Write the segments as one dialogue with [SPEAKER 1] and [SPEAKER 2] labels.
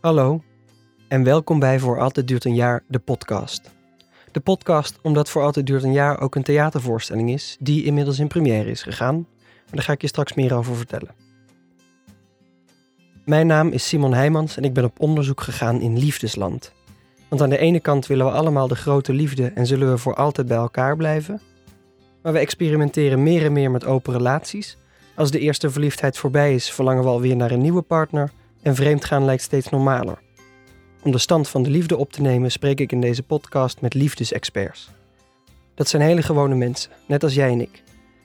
[SPEAKER 1] Hallo en welkom bij Voor Altijd Duurt een Jaar, de podcast. De podcast omdat Voor Altijd Duurt een Jaar ook een theatervoorstelling is die inmiddels in première is gegaan. Maar daar ga ik je straks meer over vertellen. Mijn naam is Simon Heijmans en ik ben op onderzoek gegaan in liefdesland. Want aan de ene kant willen we allemaal de grote liefde en zullen we voor altijd bij elkaar blijven. Maar we experimenteren meer en meer met open relaties. Als de eerste verliefdheid voorbij is, verlangen we alweer naar een nieuwe partner en vreemdgaan lijkt steeds normaler. Om de stand van de liefde op te nemen, spreek ik in deze podcast met liefdesexperts. Dat zijn hele gewone mensen, net als jij en ik.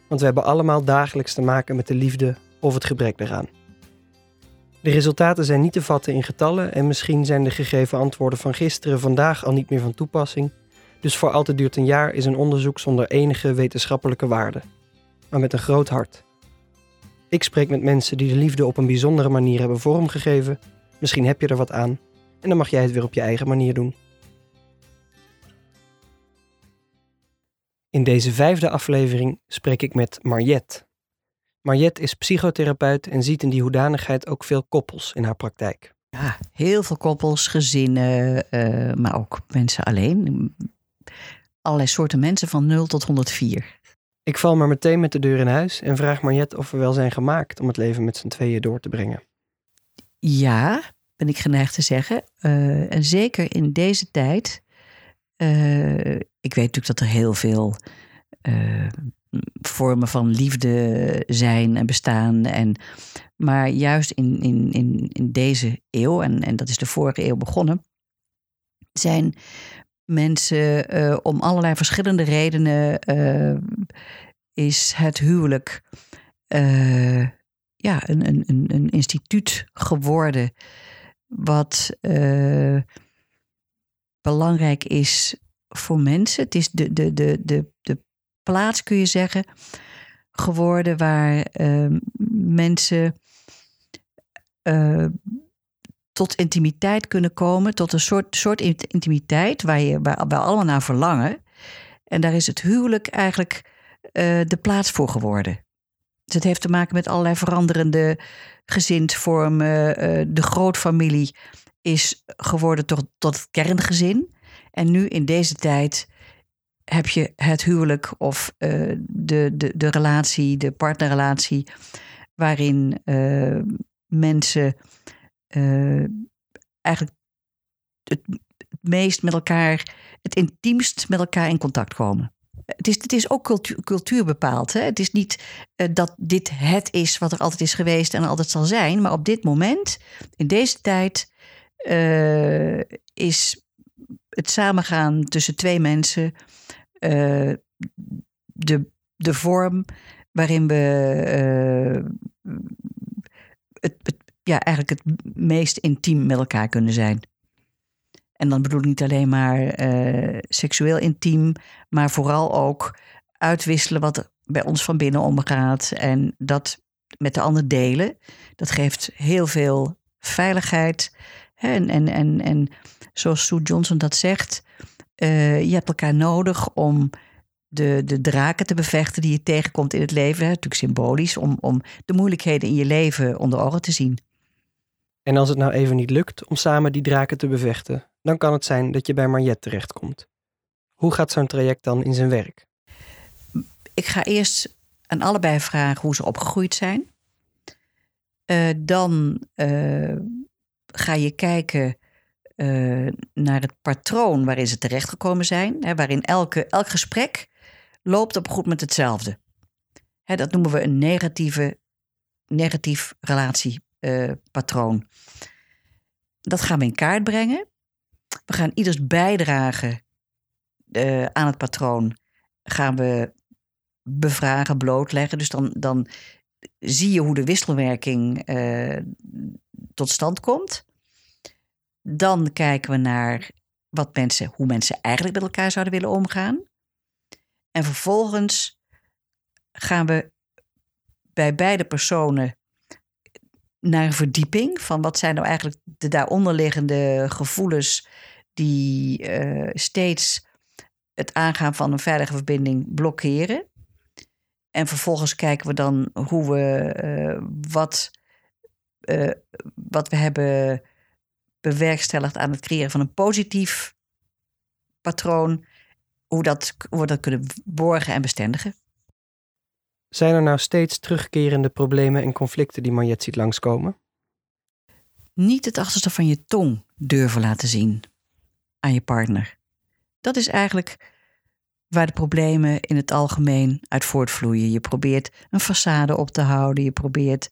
[SPEAKER 1] Want we hebben allemaal dagelijks te maken met de liefde of het gebrek daaraan. De resultaten zijn niet te vatten in getallen en misschien zijn de gegeven antwoorden van gisteren vandaag al niet meer van toepassing. Dus voor altijd duurt een jaar is een onderzoek zonder enige wetenschappelijke waarde, maar met een groot hart. Ik spreek met mensen die de liefde op een bijzondere manier hebben vormgegeven. Misschien heb je er wat aan en dan mag jij het weer op je eigen manier doen. In deze vijfde aflevering spreek ik met Mariette. Mariette is psychotherapeut en ziet in die hoedanigheid ook veel koppels in haar praktijk.
[SPEAKER 2] Ja, heel veel koppels, gezinnen, uh, maar ook mensen alleen. Allerlei soorten mensen van 0 tot 104.
[SPEAKER 1] Ik val maar meteen met de deur in huis en vraag Mariette of we wel zijn gemaakt om het leven met z'n tweeën door te brengen.
[SPEAKER 2] Ja, ben ik geneigd te zeggen. Uh, en zeker in deze tijd. Uh, ik weet natuurlijk dat er heel veel uh, vormen van liefde zijn en bestaan. En, maar juist in, in, in, in deze eeuw, en, en dat is de vorige eeuw begonnen, zijn mensen om allerlei verschillende redenen is het huwelijk ja, een, een, een instituut geworden wat belangrijk is voor mensen. Het is de, de, de, de, de plaats, kun je zeggen, geworden waar mensen tot intimiteit kunnen komen, tot een soort, soort intimiteit waar, je, waar allemaal naar verlangen. En daar is het huwelijk eigenlijk de plaats voor geworden. Dus het heeft te maken met allerlei veranderende gezinsvormen. Uh, de grootfamilie is geworden tot, tot het kerngezin. En nu in deze tijd heb je het huwelijk of uh, de, de, de relatie, de partnerrelatie, waarin mensen eigenlijk het, meest met elkaar, het intiemst met elkaar in contact komen. Het is, het is ook cultuur, cultuur bepaald. Hè? Het is niet uh, dat dit het is wat er altijd is geweest en altijd zal zijn. Maar op dit moment, in deze tijd, uh, is het samengaan tussen twee mensen de, de vorm waarin we het, het, ja, eigenlijk het meest intiem met elkaar kunnen zijn. En dan bedoel ik niet alleen maar uh, seksueel intiem, maar vooral ook uitwisselen wat bij ons van binnen omgaat. En dat met de ander delen. Dat geeft heel veel veiligheid. En, en, en, en zoals Sue Johnson dat zegt, uh, je hebt elkaar nodig om de, de draken te bevechten die je tegenkomt in het leven. Natuurlijk symbolisch, om, om de moeilijkheden in je leven onder ogen te zien.
[SPEAKER 1] En als het nou even niet lukt om samen die draken te bevechten, dan kan het zijn dat je bij Mariette terechtkomt. Hoe gaat zo'n traject dan in zijn werk?
[SPEAKER 2] Ik ga eerst aan allebei vragen hoe ze opgegroeid zijn. Uh, dan uh, ga je kijken uh, naar het patroon waarin ze terechtgekomen zijn. Hè, waarin elke, elk gesprek loopt op goed met hetzelfde. Hè, dat noemen we een negatieve, negatief relatiepatroon. dat gaan we in kaart brengen. We gaan ieders bijdrage uh, aan het patroon gaan we bevragen, blootleggen. Dus dan, dan zie je hoe de wisselwerking uh, tot stand komt. Dan kijken we naar wat mensen, hoe mensen eigenlijk met elkaar zouden willen omgaan. En vervolgens gaan we bij beide personen naar een verdieping van wat zijn nou eigenlijk de daaronderliggende gevoelens die uh, steeds het aangaan van een veilige verbinding blokkeren. En vervolgens kijken we dan hoe we uh, wat, uh, wat we hebben bewerkstelligt aan het creëren van een positief patroon, hoe, dat, hoe we dat kunnen borgen en bestendigen.
[SPEAKER 1] Zijn er nou steeds terugkerende problemen en conflicten die Mariette ziet langskomen?
[SPEAKER 2] Niet het achterste van je tong durven laten zien aan je partner. Dat is eigenlijk waar de problemen in het algemeen uit voortvloeien. Je probeert een façade op te houden. Je probeert.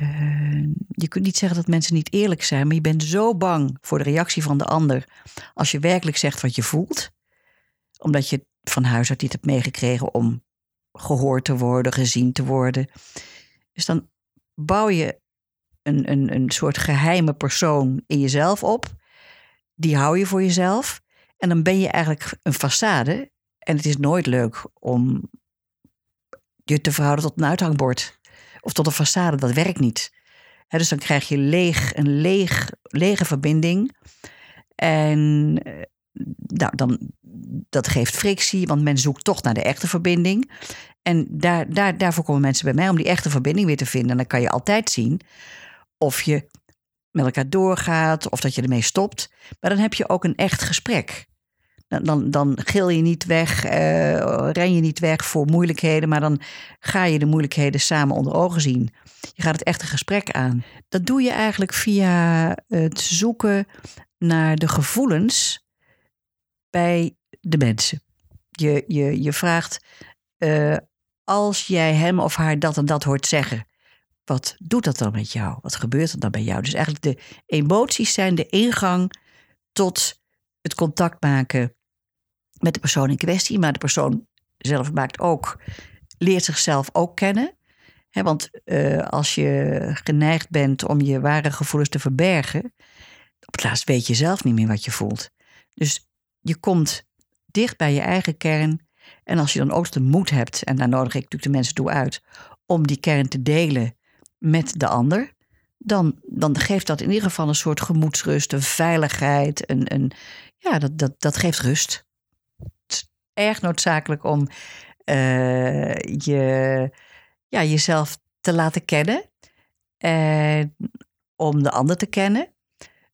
[SPEAKER 2] Uh, je kunt niet zeggen dat mensen niet eerlijk zijn, maar je bent zo bang voor de reactie van de ander. als je werkelijk zegt wat je voelt, omdat je van huis uit niet hebt meegekregen om gehoord te worden, gezien te worden. Dus dan bouw je een, een, een soort geheime persoon in jezelf op. Die hou je voor jezelf. En dan ben je eigenlijk een façade. En het is nooit leuk om je te verhouden tot een uithangbord. Of tot een façade, dat werkt niet. dus dan krijg je leeg, een leeg, lege verbinding. En eh, nou, dan, dat geeft frictie, want men zoekt toch naar de echte verbinding. En daar, daar, daarvoor komen mensen bij mij om die echte verbinding weer te vinden. En dan kan je altijd zien of je met elkaar doorgaat of dat je ermee stopt. Maar dan heb je ook een echt gesprek. Dan, dan, dan gil je niet weg, uh, ren je niet weg voor moeilijkheden, maar dan ga je de moeilijkheden samen onder ogen zien. Je gaat het echte gesprek aan. Dat doe je eigenlijk via het zoeken naar de gevoelens bij de mensen. Je, je, je vraagt, uh, als jij hem of haar dat en dat hoort zeggen, wat doet dat dan met jou? Wat gebeurt er dan bij jou? Dus eigenlijk de emoties zijn de ingang tot het contact maken met de persoon in kwestie. Maar de persoon zelf maakt ook, leert zichzelf ook kennen. want uh, als je geneigd bent om je ware gevoelens te verbergen, op het laatst weet je zelf niet meer wat je voelt. Dus je komt dicht bij je eigen kern. En als je dan ook de moed hebt, en daar nodig ik natuurlijk de mensen toe uit, om die kern te delen met de ander, dan, dan geeft dat in ieder geval een soort gemoedsrust, een veiligheid. Een, een, ja, dat, dat, dat geeft rust. Het is erg noodzakelijk om uh, je, ja, jezelf te laten kennen. En om de ander te kennen.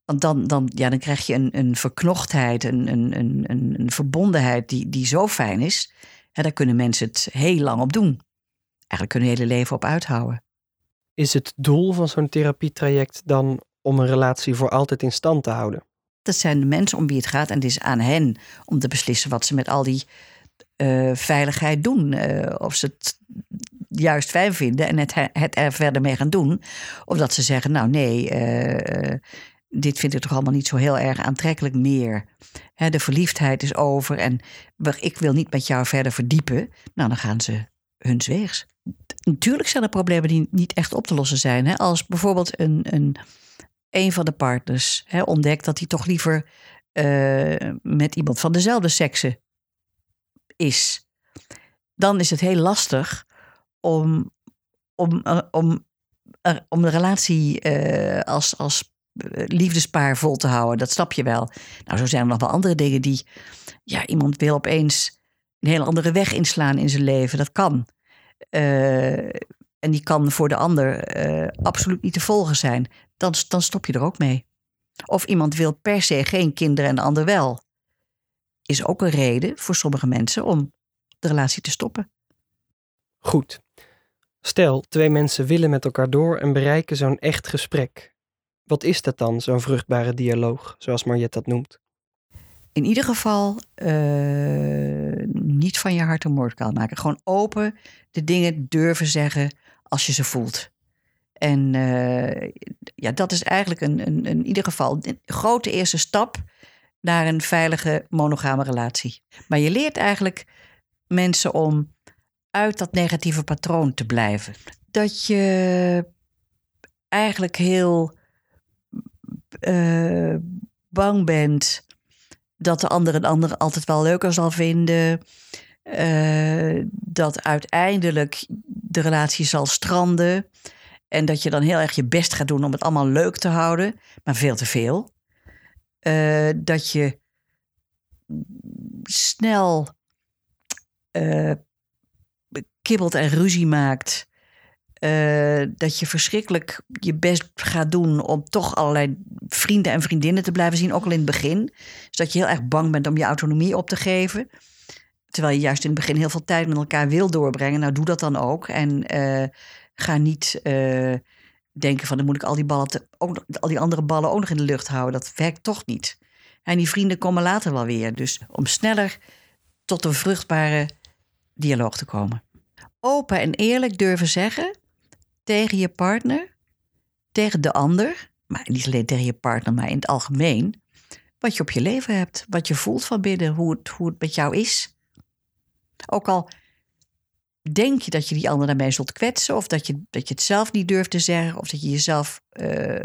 [SPEAKER 2] Want dan, dan, ja, dan krijg je een, een verknochtheid, een, een, een verbondenheid die, die zo fijn is. Ja, daar kunnen mensen het heel lang op doen. Eigenlijk kunnen hun hele leven op uithouden.
[SPEAKER 1] Is het doel van zo'n therapietraject dan om een relatie voor altijd in stand te houden?
[SPEAKER 2] Dat zijn de mensen om wie het gaat en het is aan hen om te beslissen wat ze met al die uh, veiligheid doen. Uh, of ze het juist fijn vinden en het, het er verder mee gaan doen. Of dat ze zeggen, nou nee, uh, dit vind ik toch allemaal niet zo heel erg aantrekkelijk meer. de verliefdheid is over en ik wil niet met jou verder verdiepen. Nou, dan gaan ze hun weegs. Natuurlijk zijn er problemen die niet echt op te lossen zijn. Als bijvoorbeeld een, een, een van de partners ontdekt dat hij toch liever uh, met iemand van dezelfde sekse is, dan is het heel lastig om, om, uh, om, om de relatie als, als liefdespaar vol te houden. Dat snap je wel. Nou, zo zijn er nog wel andere dingen die. Ja, iemand wil opeens een hele andere weg inslaan in zijn leven. Dat kan. Uh, en die kan voor de ander uh, absoluut niet te volgen zijn. Dan, dan stop je er ook mee. Of iemand wil per se geen kinderen en de ander wel. Is ook een reden voor sommige mensen om de relatie te stoppen.
[SPEAKER 1] Goed. Stel, twee mensen willen met elkaar door en bereiken zo'n echt gesprek. Wat is dat dan, zo'n vruchtbare dialoog, zoals Mariette dat noemt?
[SPEAKER 2] In ieder geval uh, niet van je hart een moordkuil maken. Gewoon open de dingen durven zeggen als je ze voelt. En uh, ja, dat is eigenlijk een, een, een, in ieder geval een grote eerste stap naar een veilige monogame relatie. Maar je leert eigenlijk mensen om uit dat negatieve patroon te blijven. Dat je eigenlijk heel uh, bang bent dat de ander een ander altijd wel leuker zal vinden. Uh, dat uiteindelijk de relatie zal stranden. En dat je dan heel erg je best gaat doen om het allemaal leuk te houden, maar veel te veel. Uh, dat je snel kibbelt en ruzie maakt. Eh, dat je verschrikkelijk je best gaat doen om toch allerlei vrienden en vriendinnen te blijven zien, ook al in het begin. Dus dat je heel erg bang bent om je autonomie op te geven. Terwijl je juist in het begin heel veel tijd met elkaar wil doorbrengen. Nou, doe dat dan ook. En eh, ga niet eh, denken van dan moet ik al die, ballen ook, al die andere ballen ook nog in de lucht houden. Dat werkt toch niet. En die vrienden komen later wel weer. Dus om sneller tot een vruchtbare dialoog te komen. Open en eerlijk durven zeggen tegen je partner, tegen de ander, maar niet alleen tegen je partner, maar in het algemeen, wat je op je leven hebt, wat je voelt van binnen, hoe het, hoe het met jou is. Ook al denk je dat je die ander daarmee zult kwetsen, of dat je, dat je het zelf niet durft te zeggen, of dat je jezelf uh,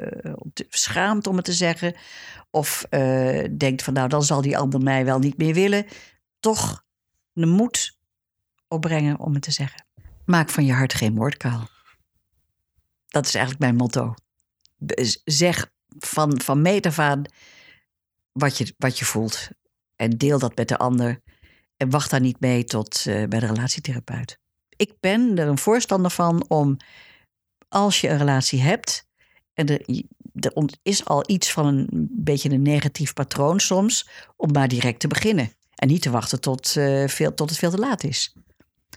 [SPEAKER 2] schaamt om het te zeggen, of uh, denkt van nou, dan zal die ander mij wel niet meer willen, toch de moed opbrengen om het te zeggen. Maak van je hart geen moordkuil. Dat is eigenlijk mijn motto. Zeg van, van meet af aan wat je, wat je voelt. En deel dat met de ander. En wacht daar niet mee tot uh, bij de relatietherapeut. Ik ben er een voorstander van om, als je een relatie hebt, en er, is al iets van een beetje een negatief patroon soms, om maar direct te beginnen. En niet te wachten tot, uh, veel, tot het veel te laat is.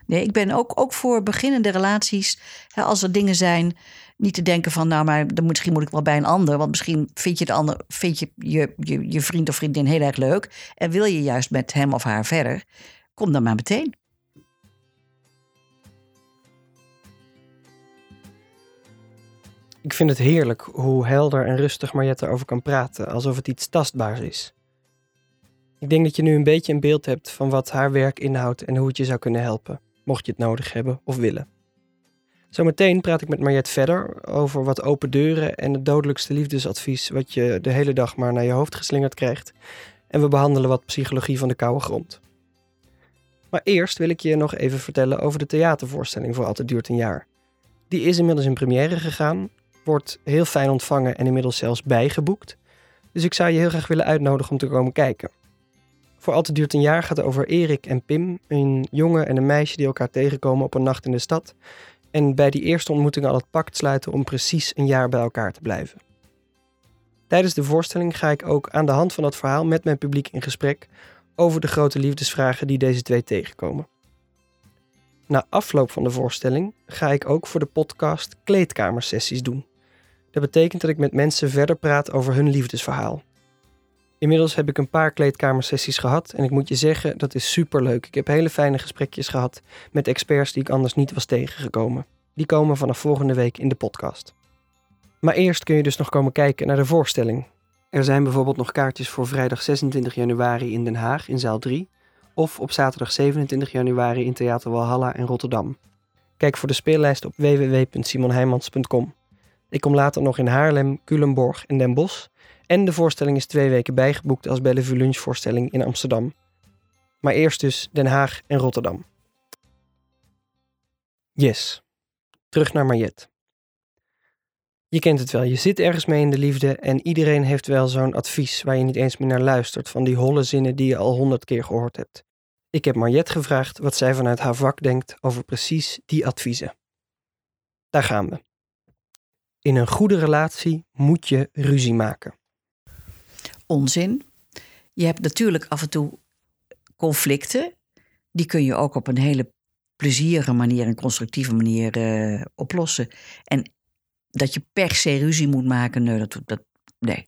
[SPEAKER 2] Nee, ik ben ook, ook voor beginnende relaties, hè, als er dingen zijn, niet te denken van, nou, maar dan misschien moet ik wel bij een ander. Want misschien vind je de ander, vind je, je, je, je vriend of vriendin heel erg leuk. En wil je juist met hem of haar verder. Kom dan maar meteen.
[SPEAKER 1] Ik vind het heerlijk hoe helder en rustig Mariette erover kan praten, alsof het iets tastbaars is. Ik denk dat je nu een beetje een beeld hebt van wat haar werk inhoudt en hoe het je zou kunnen helpen, mocht je het nodig hebben of willen. Zometeen praat ik met Mariette verder over wat open deuren en het dodelijkste liefdesadvies wat je de hele dag maar naar je hoofd geslingerd krijgt. En we behandelen wat psychologie van de koude grond. Maar eerst wil ik je nog even vertellen over de theatervoorstelling voor Altijd Duurt een Jaar. Die is inmiddels in première gegaan, wordt heel fijn ontvangen en inmiddels zelfs bijgeboekt. Dus ik zou je heel graag willen uitnodigen om te komen kijken. Voor Altijd Duurt een Jaar gaat over Erik en Pim, een jongen en een meisje die elkaar tegenkomen op een nacht in de stad en bij die eerste ontmoeting al het pact sluiten om precies een jaar bij elkaar te blijven. Tijdens de voorstelling ga ik ook aan de hand van dat verhaal met mijn publiek in gesprek over de grote liefdesvragen die deze twee tegenkomen. Na afloop van de voorstelling ga ik ook voor de podcast kleedkamersessies doen. Dat betekent dat ik met mensen verder praat over hun liefdesverhaal. Inmiddels heb ik een paar kleedkamersessies gehad en ik moet je zeggen, dat is superleuk. Ik heb hele fijne gesprekjes gehad met experts die ik anders niet was tegengekomen. Die komen vanaf volgende week in de podcast. Maar eerst kun je dus nog komen kijken naar de voorstelling. Er zijn bijvoorbeeld nog kaartjes voor vrijdag 26 januari in Den Haag in zaal 3 of op zaterdag 27 januari in Theater Walhalla in Rotterdam. Kijk voor de speellijst op www.simonheimans.com. Ik kom later nog in Haarlem, Culemborg en Den Bosch en de voorstelling is twee weken bijgeboekt als Bellevue Lunchvoorstelling in Amsterdam. Maar eerst dus Den Haag en Rotterdam. Yes, terug naar Mariette. Je kent het wel, je zit ergens mee in de liefde en iedereen heeft wel zo'n advies waar je niet eens meer naar luistert van die holle zinnen die je al honderd keer gehoord hebt. Ik heb Mariette gevraagd wat zij vanuit haar vak denkt over precies die adviezen. Daar gaan we. In een goede relatie moet je ruzie maken
[SPEAKER 2] onzin. Je hebt natuurlijk af en toe conflicten. Die kun je ook op een hele plezierige manier en constructieve manier uh, oplossen. En dat je per se ruzie moet maken, nee, dat, dat, nee.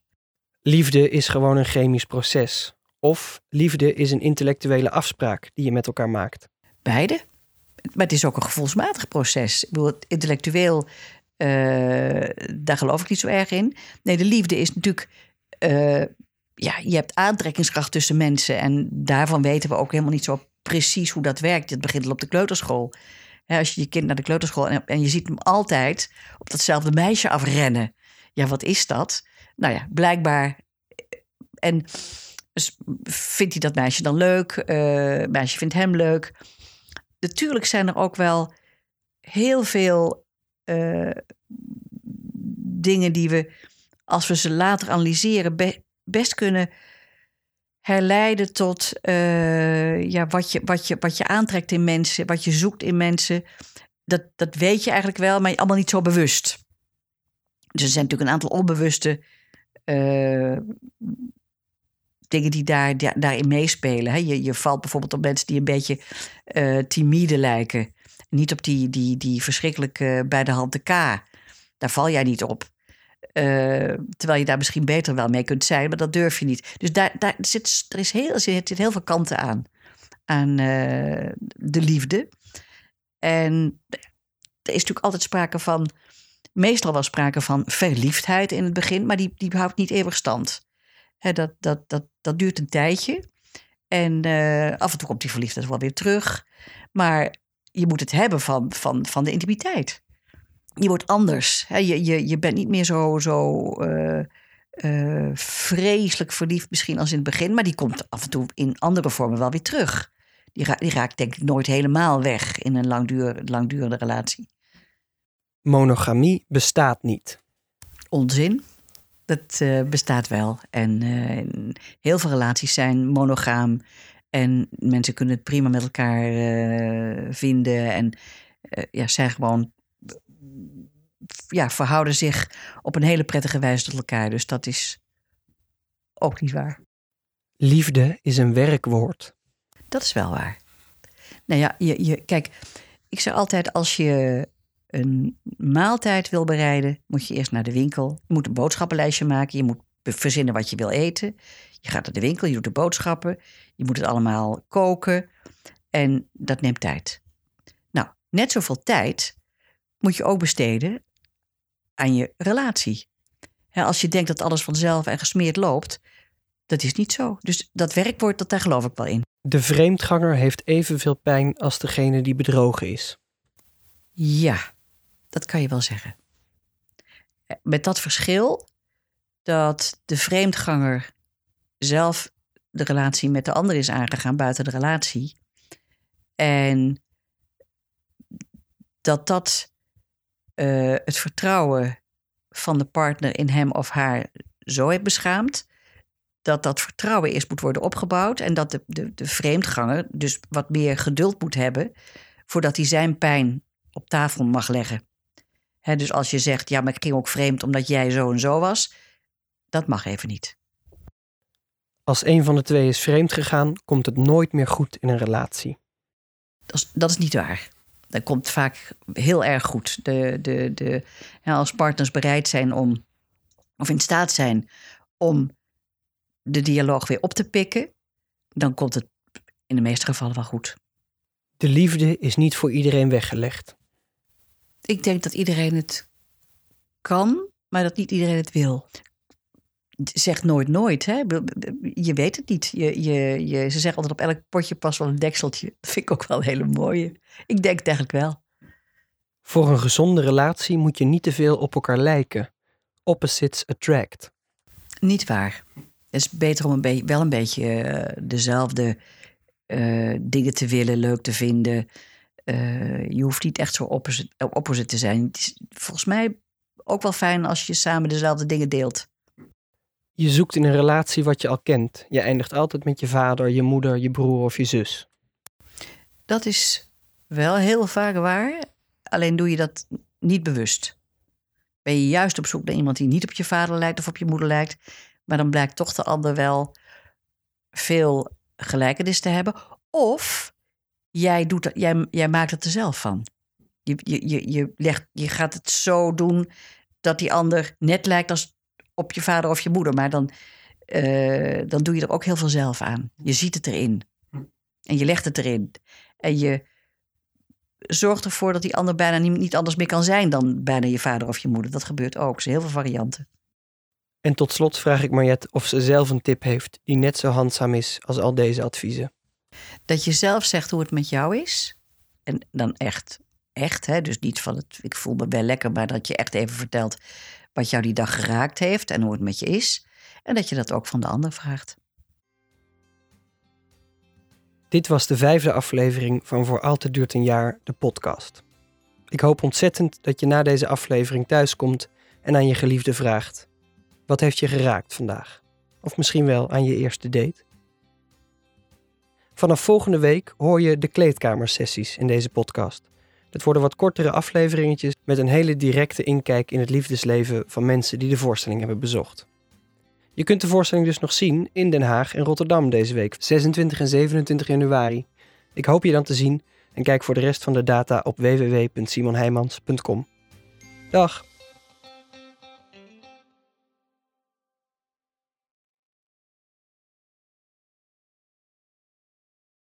[SPEAKER 1] Liefde is gewoon een chemisch proces. Of liefde is een intellectuele afspraak die je met elkaar maakt.
[SPEAKER 2] Beide. Maar het is ook een gevoelsmatig proces. Ik bedoel, intellectueel, uh, daar geloof ik niet zo erg in. Nee, de liefde is natuurlijk uh, ja, je hebt aantrekkingskracht tussen mensen. En daarvan weten we ook helemaal niet zo precies hoe dat werkt. Het begint al op de kleuterschool. als je je kind naar de kleuterschool en, en je ziet hem altijd op datzelfde meisje afrennen. Ja, wat is dat? Nou ja, blijkbaar. En vindt hij dat meisje dan leuk? Uh, meisje vindt hem leuk. Natuurlijk zijn er ook wel heel veel uh, dingen die we, als we ze later analyseren, best kunnen herleiden tot uh, ja, wat, je, wat, je, wat je aantrekt in mensen, wat je zoekt in mensen. dat, dat weet je eigenlijk wel, maar allemaal niet zo bewust. Dus er zijn natuurlijk een aantal onbewuste uh, dingen die, daar, daarin meespelen. Hè? Je, je valt bijvoorbeeld op mensen die een beetje uh, timide lijken. Niet op die, die, die verschrikkelijke bij de hand de K. Daar val jij niet op. Uh, terwijl je daar misschien beter wel mee kunt zijn, maar dat durf je niet. Dus daar, daar zit, er, is heel, zit heel veel kanten aan. Aan uh, de liefde. En er is natuurlijk altijd sprake van. Meestal was sprake van verliefdheid in het begin, maar die, die houdt niet eeuwig stand. Dat, dat, dat, dat duurt een tijdje. En uh, af en toe komt die verliefdheid wel weer terug. Maar je moet het hebben van, van, van de intimiteit. Je wordt anders. He, je, je, je bent niet meer zo, zo uh, uh, vreselijk verliefd misschien als in het begin. Maar die komt af en toe in andere vormen wel weer terug. Die, ra die raakt denk ik nooit helemaal weg in een langduur, langdurende relatie.
[SPEAKER 1] Monogamie bestaat niet.
[SPEAKER 2] Onzin. Dat uh, bestaat wel. En heel veel relaties zijn monogaam. En mensen kunnen het prima met elkaar vinden. En ja, zijn gewoon. Ja, verhouden zich op een hele prettige wijze tot elkaar. Dus dat is ook niet waar.
[SPEAKER 1] Liefde is een werkwoord.
[SPEAKER 2] Dat is wel waar. Nou ja, je, je, kijk, ik zeg altijd: als je een maaltijd wil bereiden, moet je eerst naar de winkel. Je moet een boodschappenlijstje maken. Je moet verzinnen wat je wil eten. Je gaat naar de winkel, je doet de boodschappen. Je moet het allemaal koken. En dat neemt tijd. Nou, net zoveel tijd moet je ook besteden aan je relatie. als je denkt dat alles vanzelf en gesmeerd loopt, dat is niet zo. Dus dat werkwoord, dat daar geloof ik wel in.
[SPEAKER 1] De vreemdganger heeft evenveel pijn als degene die bedrogen is.
[SPEAKER 2] Ja, dat kan je wel zeggen. Met dat verschil dat de vreemdganger zelf de relatie met de ander is aangegaan buiten de relatie. En dat dat uh, het vertrouwen van de partner in hem of haar zo heeft beschaamd. Dat dat vertrouwen eerst moet worden opgebouwd. En dat de, de, de vreemdganger dus wat meer geduld moet hebben. voordat hij zijn pijn op tafel mag leggen dus als je zegt, ja, maar ik ging ook vreemd omdat jij zo en zo was, dat mag even niet.
[SPEAKER 1] Als een van de twee is vreemd gegaan, komt het nooit meer goed in een relatie.
[SPEAKER 2] Dat is, dat is niet waar. Dat komt vaak heel erg goed. De, de, de, ja, als partners bereid zijn om, of in staat zijn om de dialoog weer op te pikken, dan komt het in de meeste gevallen wel goed.
[SPEAKER 1] De liefde is niet voor iedereen weggelegd
[SPEAKER 2] ik denk dat iedereen het kan, maar dat niet iedereen het wil. Zeg nooit nooit. Hè? Je weet het niet. Je, je, je, ze zeggen altijd op elk potje past wel een dekseltje. Dat vind ik ook wel een hele mooie. Ik denk het eigenlijk wel.
[SPEAKER 1] Voor een gezonde relatie moet je niet te veel op elkaar lijken. Opposites attract.
[SPEAKER 2] Niet waar. Het is beter om een wel een beetje uh, dezelfde uh, dingen te willen, leuk te vinden. Uh, je hoeft niet echt zo opposite, opposite te zijn. Het is volgens mij ook wel fijn als je samen dezelfde dingen deelt.
[SPEAKER 1] Je zoekt in een relatie wat je al kent. Je eindigt altijd met je vader, je moeder, je broer of je zus.
[SPEAKER 2] Dat is wel heel vaak waar. Alleen doe je dat niet bewust. Ben je juist op zoek naar iemand die niet op je vader lijkt of op je moeder lijkt. Maar dan blijkt toch de ander wel veel gelijkenis te hebben. Of jij, doet, jij, jij maakt het er zelf van. Je, je, je, je, legt, je gaat het zo doen dat die ander net lijkt als op je vader of je moeder. Maar dan, uh, dan doe je er ook heel veel zelf aan. Je ziet het erin. En je legt het erin. En je zorgt ervoor dat die ander bijna niet, niet anders meer kan zijn dan bijna je vader of je moeder. Dat gebeurt ook. Er zijn heel veel varianten.
[SPEAKER 1] En tot slot vraag ik Mariette of ze zelf een tip heeft die net zo handzaam is als al deze adviezen.
[SPEAKER 2] Dat je zelf zegt hoe het met jou is. En dan echt, echt, hè? dus niet van het, ik voel me wel lekker, maar dat je echt even vertelt wat jou die dag geraakt heeft en hoe het met je is. En dat je dat ook van de ander vraagt.
[SPEAKER 1] Dit was de vijfde aflevering van Voor Altijd Duurt een Jaar, de podcast. Ik hoop ontzettend dat je na deze aflevering thuiskomt en aan je geliefde vraagt: Wat heeft je geraakt vandaag? Of misschien wel aan je eerste date? Vanaf volgende week hoor je de kleedkamersessies in deze podcast. Het worden wat kortere afleveringetjes met een hele directe inkijk in het liefdesleven van mensen die de voorstelling hebben bezocht. Je kunt de voorstelling dus nog zien in Den Haag en Rotterdam deze week, 26 en 27 januari. Ik hoop je dan te zien en kijk voor de rest van de data op www.simonheimans.com. Dag!